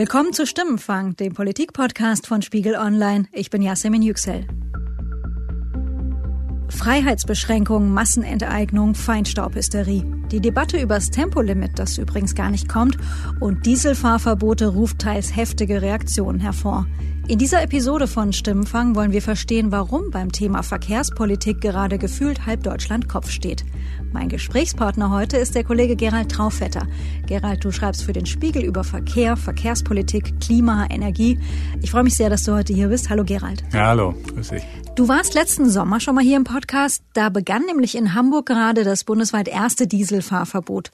Willkommen zu Stimmenfang, dem Politikpodcast von Spiegel Online. Ich bin Yasemin Yüksel. Freiheitsbeschränkungen, Massenenteignung, Feinstaubhysterie. Die Debatte über das Tempolimit, das übrigens gar nicht kommt, und Dieselfahrverbote ruft teils heftige Reaktionen hervor. In dieser Episode von Stimmenfang wollen wir verstehen, warum beim Thema Verkehrspolitik gerade gefühlt halb Deutschland Kopf steht. Mein Gesprächspartner heute ist der Kollege Gerald Traufetter. Gerald, du schreibst für den Spiegel über Verkehr, Verkehrspolitik, Klima, Energie. Ich freue mich sehr, dass du heute hier bist. Hallo Gerald. Ja, hallo, grüß dich. Du warst letzten Sommer schon mal hier im Podcast. Da begann nämlich in Hamburg gerade das bundesweit erste Dieselfahrverbot.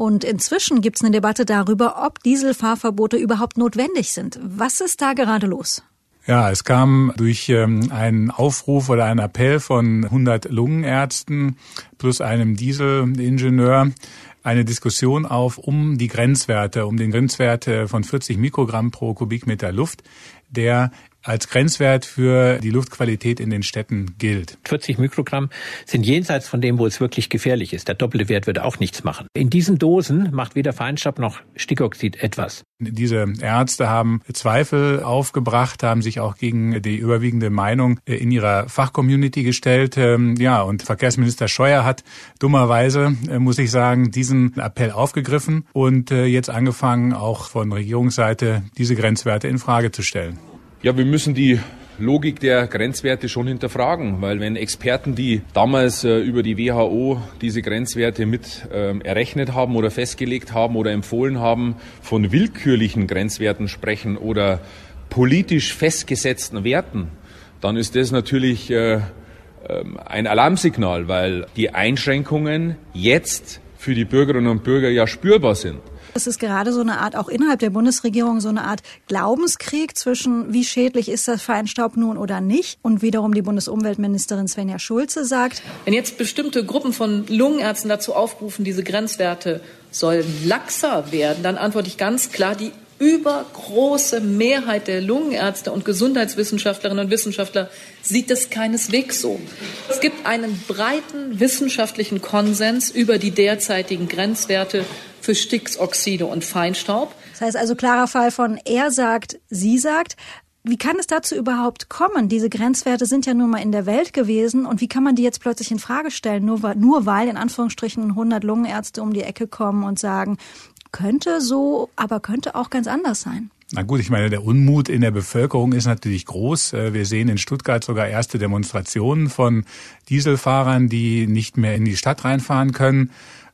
Und inzwischen gibt es eine Debatte darüber, ob Dieselfahrverbote überhaupt notwendig sind. Was ist da gerade los? Ja, es kam durch ähm, einen Aufruf oder einen Appell von 100 Lungenärzten plus einem Dieselingenieur eine Diskussion auf um die Grenzwerte, um den Grenzwert von 40 Mikrogramm pro Kubikmeter Luft, der als Grenzwert für die Luftqualität in den Städten gilt. 40 Mikrogramm sind jenseits von dem, wo es wirklich gefährlich ist. Der doppelte Wert würde auch nichts machen. In diesen Dosen macht weder Feinstaub noch Stickoxid etwas. Diese Ärzte haben Zweifel aufgebracht, haben sich auch gegen die überwiegende Meinung in ihrer Fachcommunity gestellt. Ähm, ja, und Verkehrsminister Scheuer hat dummerweise, äh, muss ich sagen, diesen Appell aufgegriffen und äh, jetzt angefangen, auch von Regierungsseite diese Grenzwerte in Frage zu stellen. Ja, wir müssen die Logik der Grenzwerte schon hinterfragen, weil wenn Experten, die damals äh, über die WHO diese Grenzwerte mit äh, errechnet haben oder festgelegt haben oder empfohlen haben, von willkürlichen Grenzwerten sprechen oder politisch festgesetzten Werten, dann ist das natürlich äh, ähm, ein Alarmsignal, weil die Einschränkungen jetzt für die Bürgerinnen und Bürger ja spürbar sind. Es ist gerade so eine Art, auch innerhalb der Bundesregierung, so eine Art Glaubenskrieg zwischen, wie schädlich ist das Feinstaub nun oder nicht. Und wiederum die Bundesumweltministerin Svenja Schulze sagt, wenn jetzt bestimmte Gruppen von Lungenärzten dazu aufrufen, diese Grenzwerte sollen laxer werden, dann antworte ich ganz klar, die übergroße Mehrheit der Lungenärzte und Gesundheitswissenschaftlerinnen und Wissenschaftler sieht es keineswegs so. Es gibt einen breiten wissenschaftlichen Konsens über die derzeitigen Grenzwerte für Stickoxide und Feinstaub. Das heißt also klarer Fall von er sagt, sie sagt. Wie kann es dazu überhaupt kommen? Diese Grenzwerte sind ja nun mal in der Welt gewesen und wie kann man die jetzt plötzlich in Frage stellen, nur, nur weil in Anführungsstrichen 100 Lungenärzte um die Ecke kommen und sagen, könnte so, aber könnte auch ganz anders sein? Na gut, ich meine, der Unmut in der Bevölkerung ist natürlich groß. Äh, wir sehen in Stuttgart sogar erste Demonstrationen von Dieselfahrern, die nicht mehr in die Stadt reinfahren können.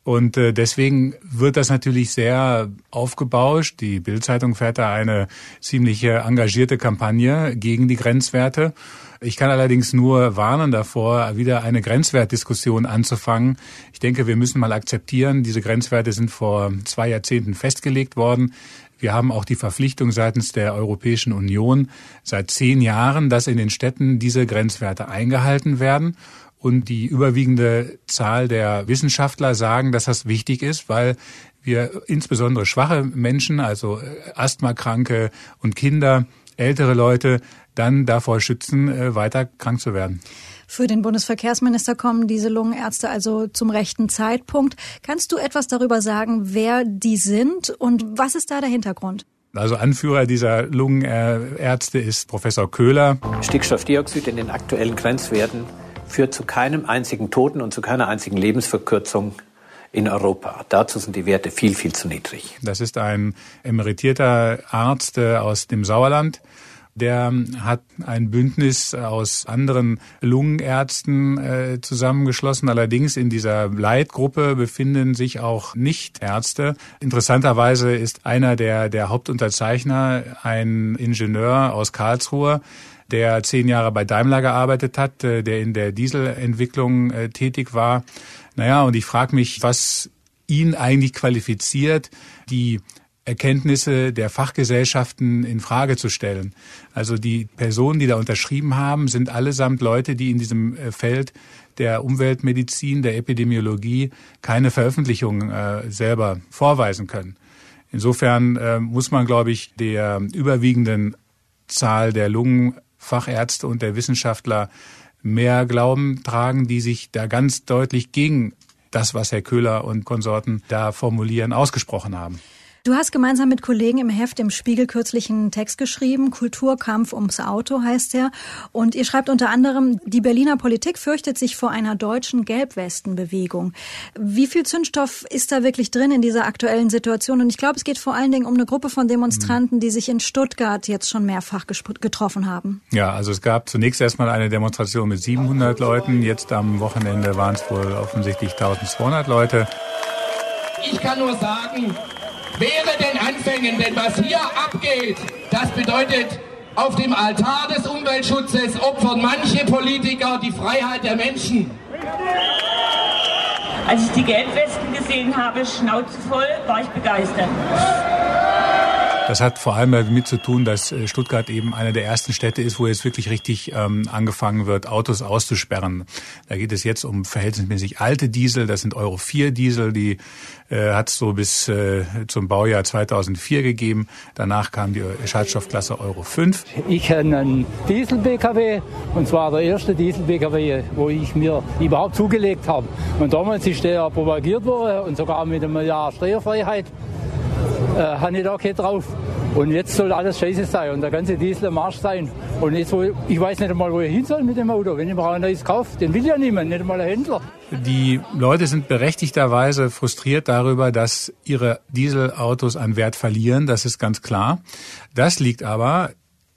Und äh, deswegen wird das natürlich sehr aufgebauscht. Die Bildzeitung fährt da eine ziemlich engagierte Kampagne gegen die Grenzwerte. Ich kann allerdings nur warnen davor, wieder eine Grenzwertdiskussion anzufangen. Ich denke, wir müssen mal akzeptieren, diese Grenzwerte sind vor zwei Jahrzehnten festgelegt worden. Wir haben auch die Verpflichtung seitens der Europäischen Union seit zehn Jahren, dass in den Städten diese Grenzwerte eingehalten werden. Und die überwiegende Zahl der Wissenschaftler sagen, dass das wichtig ist, weil wir insbesondere schwache Menschen, also äh, Asthmakranke und Kinder, ältere Leute, dann davor schützen, äh, weiter krank zu werden. Für den Bundesverkehrsminister kommen diese Lungenärzte also zum rechten Zeitpunkt. Kannst du etwas darüber sagen, wer die sind und was ist da der Hintergrund? Also Anführer dieser Lungenärzte ist Professor Köhler. Stickstoffdioxid in den aktuellen Grenzwerten führt zu keinem einzigen Toten und zu keiner einzigen Lebensverkürzung in Europa. Dazu sind die Werte viel, viel zu niedrig. Das ist ein emeritierter Arzt äh, aus dem Sauerland. Der hat ein Bündnis aus anderen Lungenärzten äh, zusammengeschlossen. Allerdings in dieser Leitgruppe befinden sich auch Nichtärzte. Interessanterweise ist einer der, der Hauptunterzeichner ein Ingenieur aus Karlsruhe, der zehn Jahre bei Daimler gearbeitet hat, äh, der in der Dieselentwicklung äh, tätig war. Naja, und ich frage mich, was ihn eigentlich qualifiziert, die Erkenntnisse der Fachgesellschaften in Frage zu stellen. Also die Personen, die da unterschrieben haben, sind allesamt Leute, die in diesem äh, Feld der Umweltmedizin, der Epidemiologie keine Veröffentlichung äh, selber vorweisen können. Insofern äh, muss man, glaube ich, der überwiegenden Zahl der Lungen Fachärzte und der Wissenschaftler mehr Glauben tragen, die sich da ganz deutlich gegen das, was Herr Köhler und Konsorten da formulieren, ausgesprochen haben. Du hast gemeinsam mit Kollegen im Heft im Spiegel kürzlichen Text geschrieben. Kulturkampf ums Auto heißt er. Und ihr schreibt unter anderem, die Berliner Politik fürchtet sich vor einer deutschen Gelbwestenbewegung. Wie viel Zündstoff ist da wirklich drin in dieser aktuellen Situation? Und ich glaube, es geht vor allen Dingen um eine Gruppe von Demonstranten, die sich in Stuttgart jetzt schon mehrfach getroffen haben. Ja, also es gab zunächst erstmal eine Demonstration mit 700 Leuten. Jetzt am Wochenende waren es wohl offensichtlich 1200 Leute. Ich kann nur sagen, wäre den Anfängen, denn was hier abgeht, das bedeutet, auf dem Altar des Umweltschutzes opfern manche Politiker die Freiheit der Menschen. Als ich die Gelbwesten gesehen habe, Schnauze voll, war ich begeistert. Das hat vor allem damit zu tun, dass äh, Stuttgart eben eine der ersten Städte ist, wo jetzt wirklich richtig ähm, angefangen wird, Autos auszusperren. Da geht es jetzt um verhältnismäßig alte Diesel. Das sind Euro 4 Diesel, die äh, hat es so bis äh, zum Baujahr 2004 gegeben. Danach kam die Schadstoffklasse Euro 5. Ich kenne einen Diesel-BKW und zwar der erste Diesel-BKW, wo ich mir überhaupt zugelegt habe. Und damals ist der propagiert worden und sogar mit einem Jahr Steuerfreiheit äh, habe ich da kein drauf. Und jetzt soll alles scheiße sein und der ganze Diesel Arsch sein. Und jetzt, wo, ich weiß nicht einmal, wo ich hin soll mit dem Auto. Wenn ich mir ein neues kaufe, den will ja niemand, nicht einmal ein Händler. Die Leute sind berechtigterweise frustriert darüber, dass ihre Dieselautos an Wert verlieren. Das ist ganz klar. Das liegt aber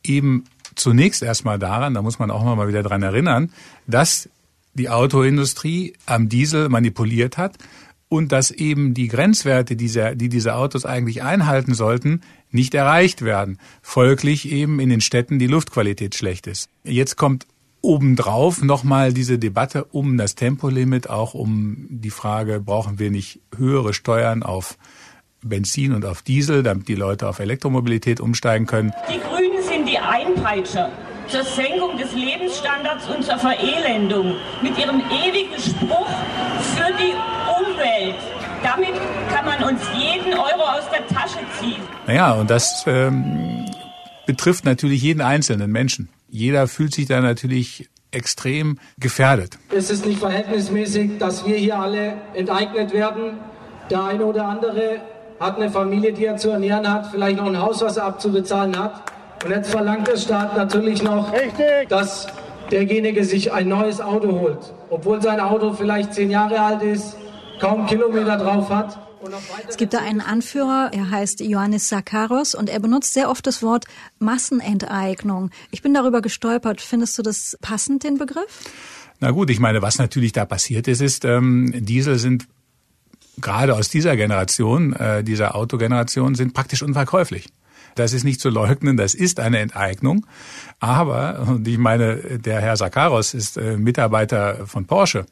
eben zunächst erstmal daran, da muss man auch mal wieder dran erinnern, dass die Autoindustrie am Diesel manipuliert hat und dass eben die Grenzwerte, dieser, die diese Autos eigentlich einhalten sollten, nicht erreicht werden. Folglich eben in den Städten die Luftqualität schlecht ist. Jetzt kommt obendrauf nochmal diese Debatte um das Tempolimit, auch um die Frage, brauchen wir nicht höhere Steuern auf Benzin und auf Diesel, damit die Leute auf Elektromobilität umsteigen können. Die Grünen sind die Einpeitscher zur Senkung des Lebensstandards und zur Verelendung mit ihrem ewigen Spruch. Damit kann man uns jeden Euro aus der Tasche ziehen. Naja, und das ähm, betrifft natürlich jeden einzelnen Menschen. Jeder fühlt sich da natürlich extrem gefährdet. Es ist nicht verhältnismäßig, dass wir hier alle enteignet werden. Der eine oder andere hat eine Familie, die er zu ernähren hat, vielleicht noch ein Haus, was er abzubezahlen hat. Und jetzt verlangt der Staat natürlich noch, Richtig. dass derjenige sich ein neues Auto holt, obwohl sein Auto vielleicht zehn Jahre alt ist, kaum Kilometer drauf hat. Es gibt da einen Anführer, er heißt Ioannis Sakaros und er benutzt sehr oft das Wort Massenenteignung. Ich bin darüber gestolpert. Findest du das passend, den Begriff? Na gut, ich meine, was natürlich da passiert ist, ist, ähm, Diesel sind gerade aus dieser Generation, äh, dieser Autogeneration, sind praktisch unverkäuflich. Das ist nicht zu leugnen, das ist eine Enteignung. Aber, und ich meine, der Herr Sakaros ist äh, Mitarbeiter von Porsche.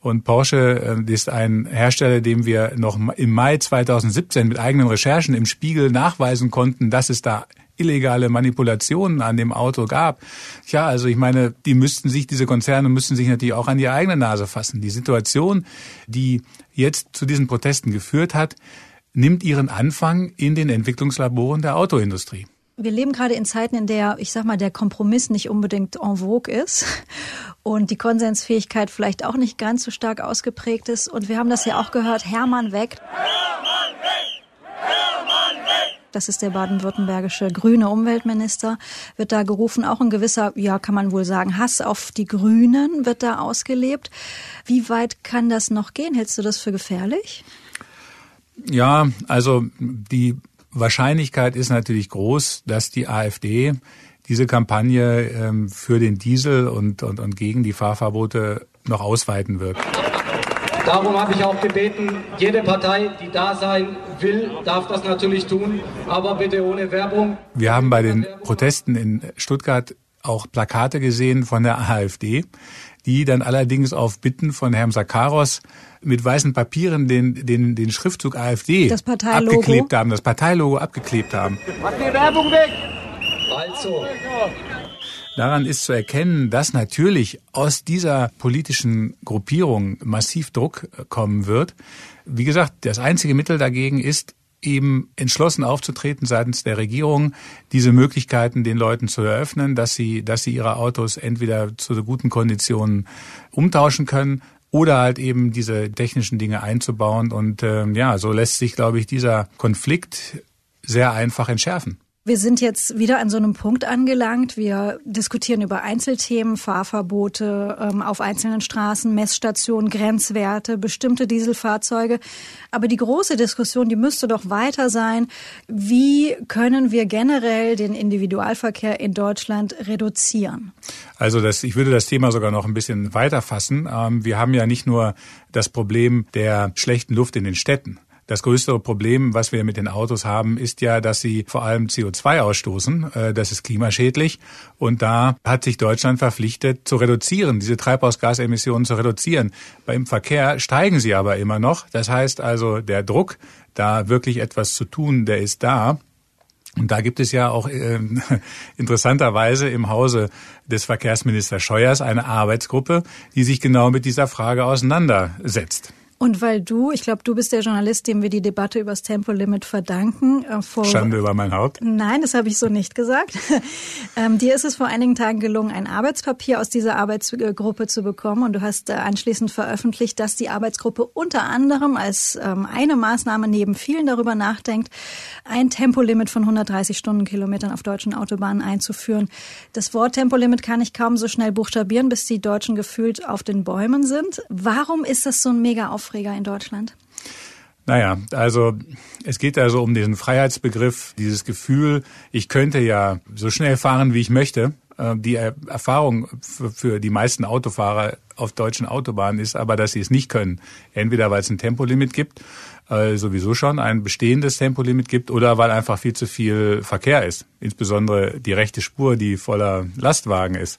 Und Porsche äh, ist ein Hersteller, dem wir noch im Mai 2017 mit eigenen Recherchen im Spiegel nachweisen konnten, dass es da illegale Manipulationen an dem Auto gab. Ja, also ich meine, die müssten sich, diese Konzerne müssten sich natürlich auch an die eigene Nase fassen. Die Situation, die jetzt zu diesen Protesten geführt hat, nimmt ihren Anfang in den Entwicklungslaboren der Autoindustrie. Wir leben gerade in Zeiten, in der, ich sag mal, der Kompromiss nicht unbedingt en vogue ist und die Konsensfähigkeit vielleicht auch nicht ganz so stark ausgeprägt ist. Und wir haben das ja auch gehört, Hermann weg. Hermann weg! Hermann weg! Das ist der baden-württembergische grüne Umweltminister, wird da gerufen. Auch ein gewisser, ja, kann man wohl sagen, Hass auf die Grünen wird da ausgelebt. Wie weit kann das noch gehen? Hältst du das für gefährlich? Ja, also die Wahrscheinlichkeit ist natürlich groß, dass die AfD diese Kampagne ähm, für den Diesel und, und, und gegen die Fahrverbote noch ausweiten wird. Darum habe ich auch gebeten, jede Partei, die da sein will, darf das natürlich tun, aber bitte ohne Werbung. Wir haben bei den Protesten in Stuttgart auch Plakate gesehen von der AfD, die dann allerdings auf Bitten von Herrn Sakaros mit weißen Papieren den, den, den Schriftzug AfD abgeklebt haben, das Parteilogo abgeklebt haben. Mach die Werbung weg! Also. Daran ist zu erkennen, dass natürlich aus dieser politischen Gruppierung massiv Druck kommen wird. Wie gesagt, das einzige Mittel dagegen ist, eben entschlossen aufzutreten seitens der Regierung, diese Möglichkeiten den Leuten zu eröffnen, dass sie, dass sie ihre Autos entweder zu guten Konditionen umtauschen können oder halt eben diese technischen Dinge einzubauen. Und ähm, ja, so lässt sich, glaube ich, dieser Konflikt sehr einfach entschärfen. Wir sind jetzt wieder an so einem Punkt angelangt. Wir diskutieren über Einzelthemen, Fahrverbote ähm, auf einzelnen Straßen, Messstationen, Grenzwerte, bestimmte Dieselfahrzeuge. Aber die große Diskussion, die müsste doch weiter sein. Wie können wir generell den Individualverkehr in Deutschland reduzieren? Also das, ich würde das Thema sogar noch ein bisschen weiter fassen. Ähm, wir haben ja nicht nur das Problem der schlechten Luft in den Städten. Das größte Problem, was wir mit den Autos haben, ist ja, dass sie vor allem CO2 ausstoßen. Äh, das ist klimaschädlich. Und da hat sich Deutschland verpflichtet, zu reduzieren, diese Treibhausgasemissionen zu reduzieren. Beim Verkehr steigen sie aber immer noch. Das heißt also, der Druck, da wirklich etwas zu tun, der ist da. Und da gibt es ja auch äh, interessanterweise im Hause des Verkehrsministers Scheuers eine Arbeitsgruppe, die sich genau mit dieser Frage auseinandersetzt. Und weil du, ich glaube, du bist der Journalist, dem wir die Debatte über das Tempolimit verdanken. Äh, vor Schande über mein Haupt. Nein, das habe ich so nicht gesagt. ähm, dir ist es vor einigen Tagen gelungen, ein Arbeitspapier aus dieser Arbeitsgruppe zu bekommen. Und du hast äh, anschließend veröffentlicht, dass die Arbeitsgruppe unter anderem als ähm, eine Maßnahme neben vielen darüber nachdenkt, ein Tempolimit von 130 Stundenkilometern auf deutschen Autobahnen einzuführen. Das Wort Tempolimit kann ich kaum so schnell buchstabieren, bis die Deutschen gefühlt auf den Bäumen sind. Warum ist das so ein mega Aufreger in Deutschland? Naja, also es geht also um diesen Freiheitsbegriff, dieses Gefühl, ich könnte ja so schnell fahren, wie ich möchte. Äh, die Erfahrung für die meisten Autofahrer auf deutschen Autobahnen ist aber, dass sie es nicht können. Entweder weil es ein Tempolimit gibt äh, sowieso schon ein bestehendes Tempolimit gibt oder weil einfach viel zu viel Verkehr ist. Insbesondere die rechte Spur, die voller Lastwagen ist.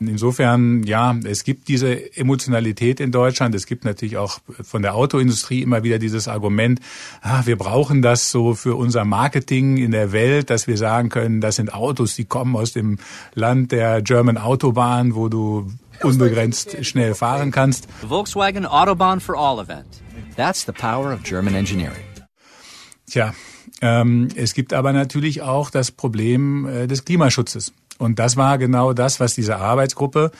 Und insofern, ja, es gibt diese Emotionalität in Deutschland. Es gibt natürlich auch von der Autoindustrie immer wieder dieses Argument, ah, wir brauchen das so für unser Marketing in der Welt, dass wir sagen können, das sind Autos, die kommen aus dem Land der German Autobahn, wo du unbegrenzt schnell fahren kannst. Volkswagen Autobahn for All Event. That's the power of German engineering. Tja, ähm, es gibt aber natürlich auch das Problem äh, des Klimaschutzes. Und das war genau das, was diese Arbeitsgruppe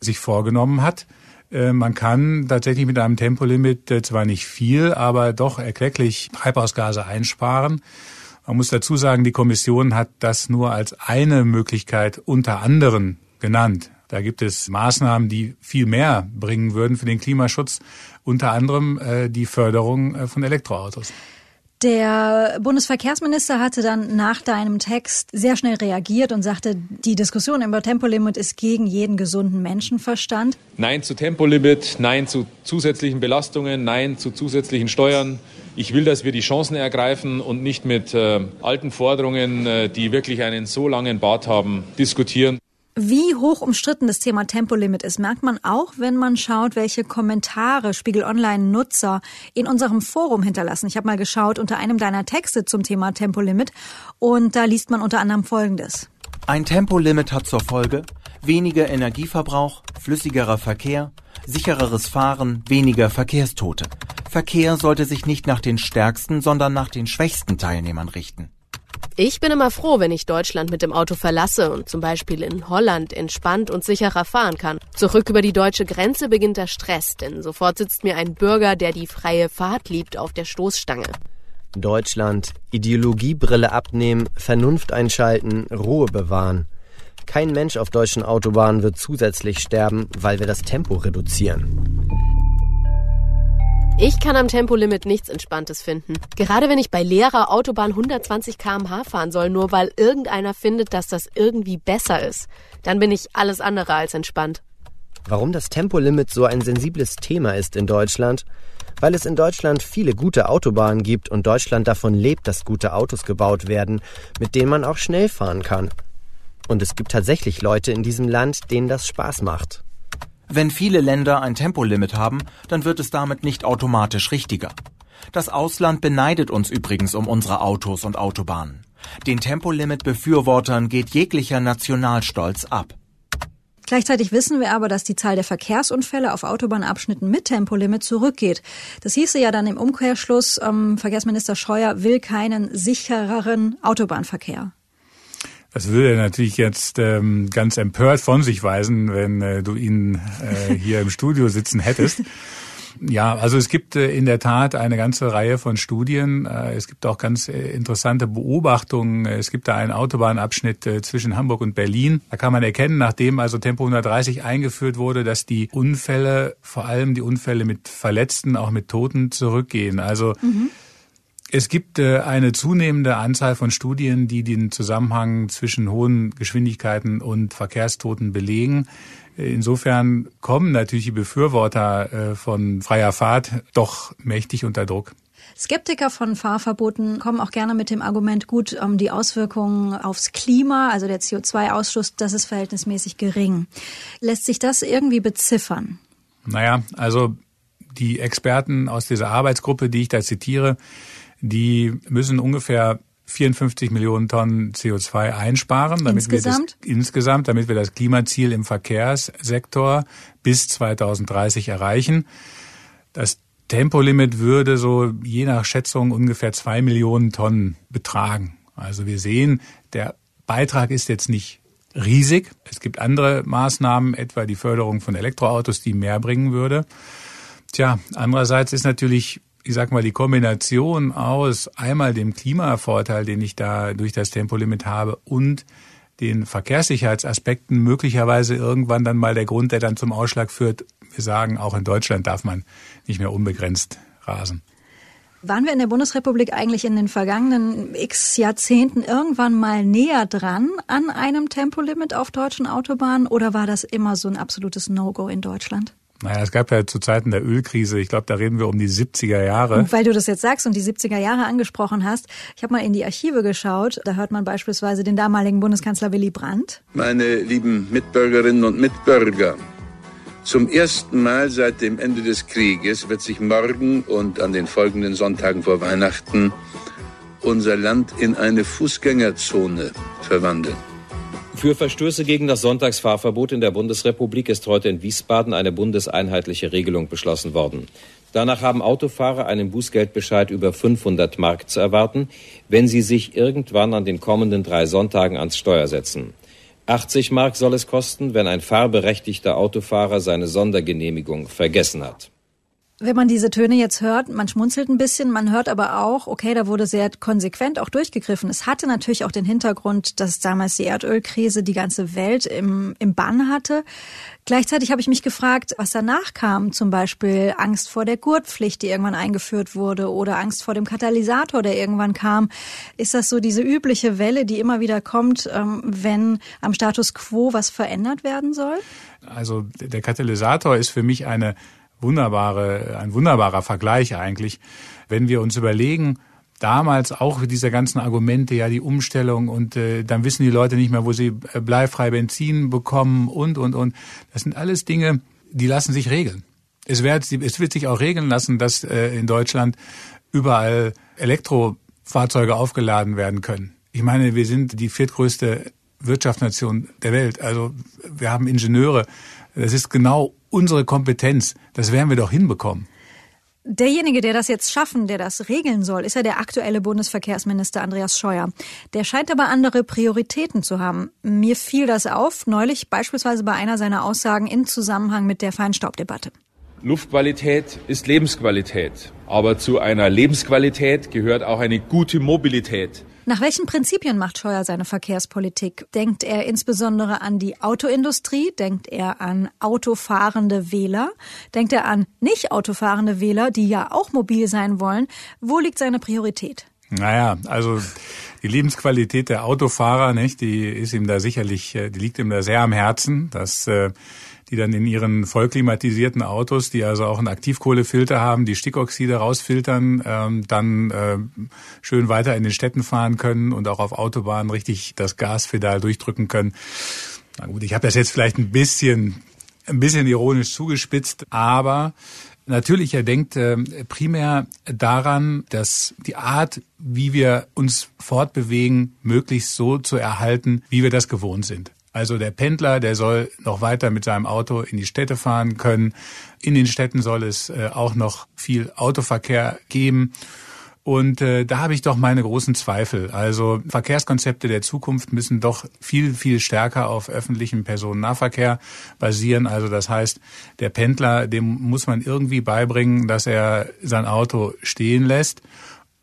sich vorgenommen hat. Äh, man kann tatsächlich mit einem Tempolimit äh, zwar nicht viel, aber doch erklecklich Treibhausgase einsparen. Man muss dazu sagen, die Kommission hat das nur als eine Möglichkeit unter anderen genannt. Da gibt es Maßnahmen, die viel mehr bringen würden für den Klimaschutz, unter anderem äh, die Förderung äh, von Elektroautos. Der Bundesverkehrsminister hatte dann nach deinem Text sehr schnell reagiert und sagte, die Diskussion über Tempolimit ist gegen jeden gesunden Menschenverstand. Nein zu Tempolimit, nein zu zusätzlichen Belastungen, nein zu zusätzlichen Steuern. Ich will, dass wir die Chancen ergreifen und nicht mit äh, alten Forderungen, äh, die wirklich einen so langen Bart haben, diskutieren. Wie hoch umstritten das Thema Tempolimit ist, merkt man auch, wenn man schaut, welche Kommentare Spiegel Online-Nutzer in unserem Forum hinterlassen. Ich habe mal geschaut unter einem deiner Texte zum Thema Tempolimit und da liest man unter anderem Folgendes. Ein Tempolimit hat zur Folge weniger Energieverbrauch, flüssigerer Verkehr, sichereres Fahren, weniger Verkehrstote. Verkehr sollte sich nicht nach den stärksten, sondern nach den schwächsten Teilnehmern richten. Ich bin immer froh, wenn ich Deutschland mit dem Auto verlasse und zum Beispiel in Holland entspannt und sicherer fahren kann. Zurück über die deutsche Grenze beginnt der Stress, denn sofort sitzt mir ein Bürger, der die freie Fahrt liebt, auf der Stoßstange. Deutschland, Ideologiebrille abnehmen, Vernunft einschalten, Ruhe bewahren. Kein Mensch auf deutschen Autobahnen wird zusätzlich sterben, weil wir das Tempo reduzieren. Ich kann am Tempolimit nichts Entspanntes finden. Gerade wenn ich bei leerer Autobahn 120 km/h fahren soll, nur weil irgendeiner findet, dass das irgendwie besser ist, dann bin ich alles andere als entspannt. Warum das Tempolimit so ein sensibles Thema ist in Deutschland? Weil es in Deutschland viele gute Autobahnen gibt und Deutschland davon lebt, dass gute Autos gebaut werden, mit denen man auch schnell fahren kann. Und es gibt tatsächlich Leute in diesem Land, denen das Spaß macht. Wenn viele Länder ein Tempolimit haben, dann wird es damit nicht automatisch richtiger. Das Ausland beneidet uns übrigens um unsere Autos und Autobahnen. Den Tempolimit-Befürwortern geht jeglicher Nationalstolz ab. Gleichzeitig wissen wir aber, dass die Zahl der Verkehrsunfälle auf Autobahnabschnitten mit Tempolimit zurückgeht. Das hieße ja dann im Umkehrschluss, ähm, Verkehrsminister Scheuer will keinen sichereren Autobahnverkehr. Das würde er natürlich jetzt ähm, ganz empört von sich weisen, wenn äh, du ihn äh, hier im Studio sitzen hättest. Ja, also es gibt äh, in der Tat eine ganze Reihe von Studien. Äh, es gibt auch ganz äh, interessante Beobachtungen. Es gibt da einen Autobahnabschnitt zwischen Hamburg und Berlin. Da kann man erkennen, nachdem also Tempo 130 eingeführt wurde, dass die Unfälle, vor allem die Unfälle mit Verletzten, auch mit Toten zurückgehen. Also mhm. Es gibt eine zunehmende Anzahl von Studien, die den Zusammenhang zwischen hohen Geschwindigkeiten und Verkehrstoten belegen. Insofern kommen natürlich die Befürworter äh, von freier Fahrt doch mächtig unter Druck. Skeptiker von Fahrverboten kommen auch gerne mit dem Argument, gut, um die Auswirkungen aufs Klima, also der CO2-Ausstoß, das ist verhältnismäßig gering. Lässt sich das irgendwie beziffern? Naja, also die Experten aus dieser Arbeitsgruppe, die ich da zitiere, die müssen ungefähr 54 Millionen Tonnen CO2 einsparen, damit insgesamt? wir das insgesamt, damit wir das Klimaziel im Verkehrssektor bis 2030 erreichen. Das Tempolimit würde so je nach Schätzung ungefähr zwei Millionen Tonnen betragen. Also wir sehen, der Beitrag ist jetzt nicht riesig. Es gibt andere Maßnahmen, etwa die Förderung von Elektroautos, die mehr bringen würde. Tja, andererseits ist natürlich ich sag mal, die Kombination aus einmal dem Klimavorteil, den ich da durch das Tempolimit habe und den Verkehrssicherheitsaspekten möglicherweise irgendwann dann mal der Grund, der dann zum Ausschlag führt. Wir sagen, auch in Deutschland darf man nicht mehr unbegrenzt rasen. Waren wir in der Bundesrepublik eigentlich in den vergangenen x Jahrzehnten irgendwann mal näher dran an einem Tempolimit auf deutschen Autobahnen oder war das immer so ein absolutes No-Go in Deutschland? Naja, es gab ja zu Zeiten der Ölkrise, ich glaube, da reden wir um die 70er Jahre. Und weil du das jetzt sagst und die 70er Jahre angesprochen hast, ich habe mal in die Archive geschaut, da hört man beispielsweise den damaligen Bundeskanzler Willy Brandt. Meine lieben Mitbürgerinnen und Mitbürger, zum ersten Mal seit dem Ende des Krieges wird sich morgen und an den folgenden Sonntagen vor Weihnachten unser Land in eine Fußgängerzone verwandeln. Für Verstöße gegen das Sonntagsfahrverbot in der Bundesrepublik ist heute in Wiesbaden eine bundeseinheitliche Regelung beschlossen worden. Danach haben Autofahrer einen Bußgeldbescheid über 500 Mark zu erwarten, wenn sie sich irgendwann an den kommenden drei Sonntagen ans Steuer setzen. 80 Mark soll es kosten, wenn ein fahrberechtigter Autofahrer seine Sondergenehmigung vergessen hat. Wenn man diese Töne jetzt hört, man schmunzelt ein bisschen, man hört aber auch, okay, da wurde sehr konsequent auch durchgegriffen. Es hatte natürlich auch den Hintergrund, dass damals die Erdölkrise die ganze Welt im, im Bann hatte. Gleichzeitig habe ich mich gefragt, was danach kam, zum Beispiel Angst vor der Gurtpflicht, die irgendwann eingeführt wurde, oder Angst vor dem Katalysator, der irgendwann kam. Ist das so diese übliche Welle, die immer wieder kommt, ähm, wenn am Status quo was verändert werden soll? Also der Katalysator ist für mich eine wunderbare, ein wunderbarer Vergleich eigentlich, wenn wir uns überlegen, damals auch diese ganzen Argumente, ja die Umstellung und äh, dann wissen die Leute nicht mehr, wo sie äh, bleifrei Benzin bekommen und und und. Das sind alles Dinge, die lassen sich regeln. Es wird, es wird sich auch regeln lassen, dass äh, in Deutschland überall Elektrofahrzeuge aufgeladen werden können. Ich meine, wir sind die viertgrößte Wirtschaftsnation der Welt. Also wir haben Ingenieure. Das ist genau unsere Kompetenz. Das werden wir doch hinbekommen. Derjenige, der das jetzt schaffen, der das regeln soll, ist ja der aktuelle Bundesverkehrsminister Andreas Scheuer. Der scheint aber andere Prioritäten zu haben. Mir fiel das auf, neulich beispielsweise bei einer seiner Aussagen in Zusammenhang mit der Feinstaubdebatte. Luftqualität ist Lebensqualität. Aber zu einer Lebensqualität gehört auch eine gute Mobilität. Nach welchen Prinzipien macht Scheuer seine Verkehrspolitik? Denkt er insbesondere an die Autoindustrie? Denkt er an autofahrende Wähler? Denkt er an nicht autofahrende Wähler, die ja auch mobil sein wollen? Wo liegt seine Priorität? Naja, also die Lebensqualität der Autofahrer, nicht, die ist ihm da sicherlich, äh, die liegt ihm da sehr am Herzen. Das äh, die dann in ihren vollklimatisierten Autos, die also auch einen Aktivkohlefilter haben, die Stickoxide rausfiltern, ähm, dann äh, schön weiter in den Städten fahren können und auch auf Autobahnen richtig das Gaspedal durchdrücken können. Na gut, ich habe das jetzt vielleicht ein bisschen, ein bisschen ironisch zugespitzt, aber Natürlich, er denkt äh, primär daran, dass die Art, wie wir uns fortbewegen, möglichst so zu erhalten, wie wir das gewohnt sind. Also der Pendler, der soll noch weiter mit seinem Auto in die Städte fahren können. In den Städten soll es äh, auch noch viel Autoverkehr geben. Und äh, da habe ich doch meine großen Zweifel. Also Verkehrskonzepte der Zukunft müssen doch viel, viel stärker auf öffentlichem Personennahverkehr basieren. Also das heißt, der Pendler, dem muss man irgendwie beibringen, dass er sein Auto stehen lässt.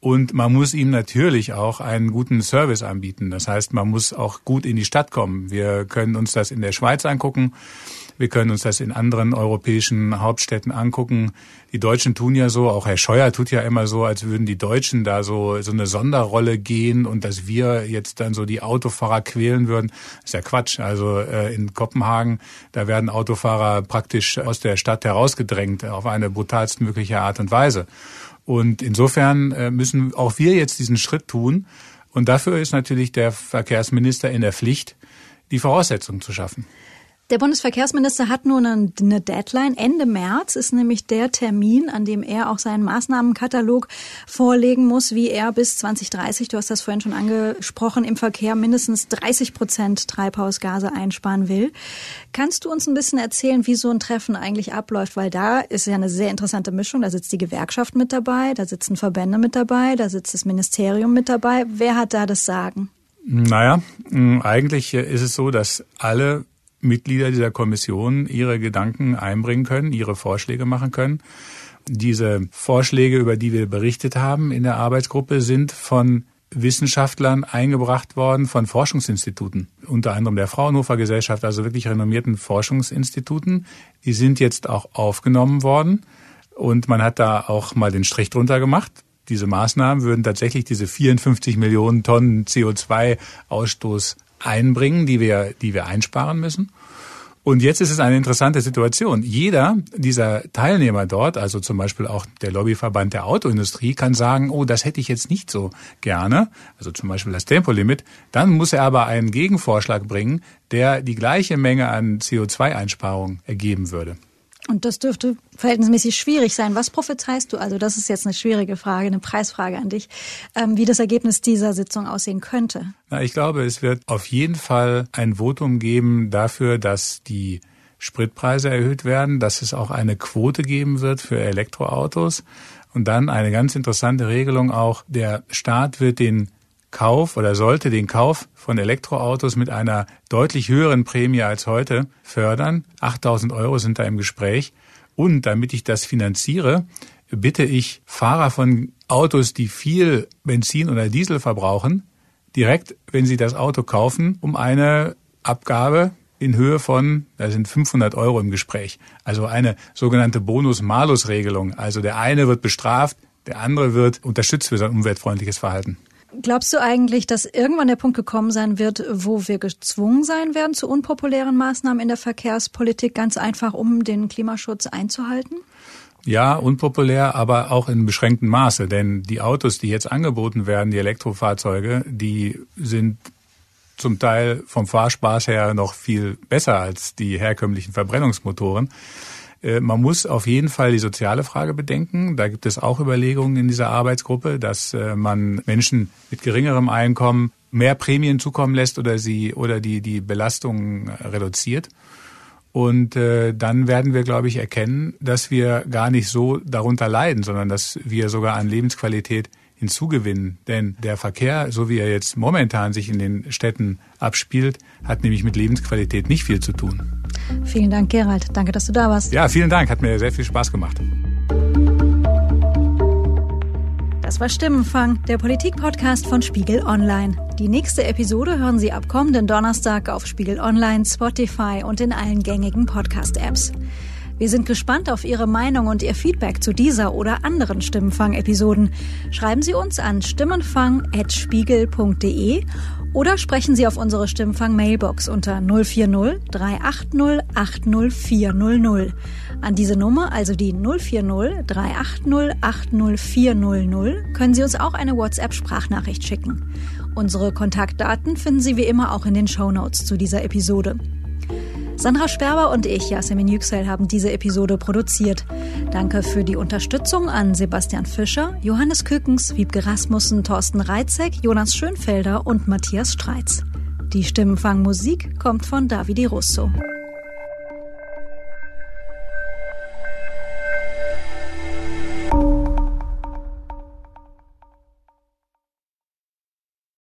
Und man muss ihm natürlich auch einen guten Service anbieten. Das heißt, man muss auch gut in die Stadt kommen. Wir können uns das in der Schweiz angucken. Wir können uns das in anderen europäischen Hauptstädten angucken. Die Deutschen tun ja so, auch Herr Scheuer tut ja immer so, als würden die Deutschen da so, so eine Sonderrolle gehen und dass wir jetzt dann so die Autofahrer quälen würden. Das ist ja Quatsch. Also äh, in Kopenhagen, da werden Autofahrer praktisch aus der Stadt herausgedrängt auf eine brutalstmögliche Art und Weise. Und insofern äh, müssen auch wir jetzt diesen Schritt tun. Und dafür ist natürlich der Verkehrsminister in der Pflicht, die Voraussetzungen zu schaffen. Der Bundesverkehrsminister hat nun eine Deadline. Ende März ist nämlich der Termin, an dem er auch seinen Maßnahmenkatalog vorlegen muss, wie er bis 2030, du hast das vorhin schon angesprochen, im Verkehr mindestens 30 Prozent Treibhausgase einsparen will. Kannst du uns ein bisschen erzählen, wie so ein Treffen eigentlich abläuft? Weil da ist ja eine sehr interessante Mischung. Da sitzt die Gewerkschaft mit dabei, da sitzen Verbände mit dabei, da sitzt das Ministerium mit dabei. Wer hat da das Sagen? Naja, eigentlich ist es so, dass alle Mitglieder dieser Kommission ihre Gedanken einbringen können, ihre Vorschläge machen können. Diese Vorschläge, über die wir berichtet haben in der Arbeitsgruppe, sind von Wissenschaftlern eingebracht worden von Forschungsinstituten, unter anderem der Fraunhofer Gesellschaft, also wirklich renommierten Forschungsinstituten. Die sind jetzt auch aufgenommen worden und man hat da auch mal den Strich drunter gemacht. Diese Maßnahmen würden tatsächlich diese 54 Millionen Tonnen CO2-Ausstoß einbringen, die wir, die wir einsparen müssen. Und jetzt ist es eine interessante Situation. Jeder dieser Teilnehmer dort, also zum Beispiel auch der Lobbyverband der Autoindustrie, kann sagen, oh, das hätte ich jetzt nicht so gerne, also zum Beispiel das Tempolimit. Dann muss er aber einen Gegenvorschlag bringen, der die gleiche Menge an CO2-Einsparung ergeben würde. Und das dürfte verhältnismäßig schwierig sein. Was prophezeist du? Also das ist jetzt eine schwierige Frage, eine Preisfrage an dich, ähm, wie das Ergebnis dieser Sitzung aussehen könnte. Na, ich glaube, es wird auf jeden Fall ein Votum geben dafür, dass die Spritpreise erhöht werden, dass es auch eine Quote geben wird für Elektroautos und dann eine ganz interessante Regelung auch, der Staat wird den Kauf oder sollte den Kauf von Elektroautos mit einer deutlich höheren Prämie als heute fördern. 8000 Euro sind da im Gespräch. Und damit ich das finanziere, bitte ich Fahrer von Autos, die viel Benzin oder Diesel verbrauchen, direkt, wenn sie das Auto kaufen, um eine Abgabe in Höhe von, da sind 500 Euro im Gespräch. Also eine sogenannte Bonus-Malus-Regelung. Also der eine wird bestraft, der andere wird unterstützt für sein umweltfreundliches Verhalten. Glaubst du eigentlich, dass irgendwann der Punkt gekommen sein wird, wo wir gezwungen sein werden zu unpopulären Maßnahmen in der Verkehrspolitik, ganz einfach, um den Klimaschutz einzuhalten? Ja, unpopulär, aber auch in beschränktem Maße. Denn die Autos, die jetzt angeboten werden, die Elektrofahrzeuge, die sind zum Teil vom Fahrspaß her noch viel besser als die herkömmlichen Verbrennungsmotoren. Äh, man muss auf jeden Fall die soziale Frage bedenken. Da gibt es auch Überlegungen in dieser Arbeitsgruppe, dass äh, man Menschen mit geringerem Einkommen mehr Prämien zukommen lässt oder sie oder die die Belastung reduziert. Und äh, dann werden wir, glaube ich, erkennen, dass wir gar nicht so darunter leiden, sondern dass wir sogar an Lebensqualität hinzugewinnen. Denn der Verkehr, so wie er jetzt momentan sich in den Städten abspielt, hat nämlich mit Lebensqualität nicht viel zu tun. Vielen Dank, Gerald. Danke, dass du da warst. Ja, vielen Dank. Hat mir sehr viel Spaß gemacht. Das war Stimmenfang, der Politik-Podcast von Spiegel Online. Die nächste Episode hören Sie ab kommenden Donnerstag auf Spiegel Online, Spotify und in allen gängigen Podcast-Apps. Wir sind gespannt auf Ihre Meinung und Ihr Feedback zu dieser oder anderen Stimmenfang-Episoden. Schreiben Sie uns an stimmenfang.spiegel.de oder sprechen Sie auf unsere Stimmenfang-Mailbox unter 040 380 80400. An diese Nummer, also die 040 380 80400, können Sie uns auch eine WhatsApp-Sprachnachricht schicken. Unsere Kontaktdaten finden Sie wie immer auch in den Show Notes zu dieser Episode. Sandra Sperber und ich, Yasemin Yüksel, haben diese Episode produziert. Danke für die Unterstützung an Sebastian Fischer, Johannes Kückens, Wiebke Rasmussen, Thorsten Reitzek, Jonas Schönfelder und Matthias Streitz. Die Stimmenfangmusik kommt von Davide Russo.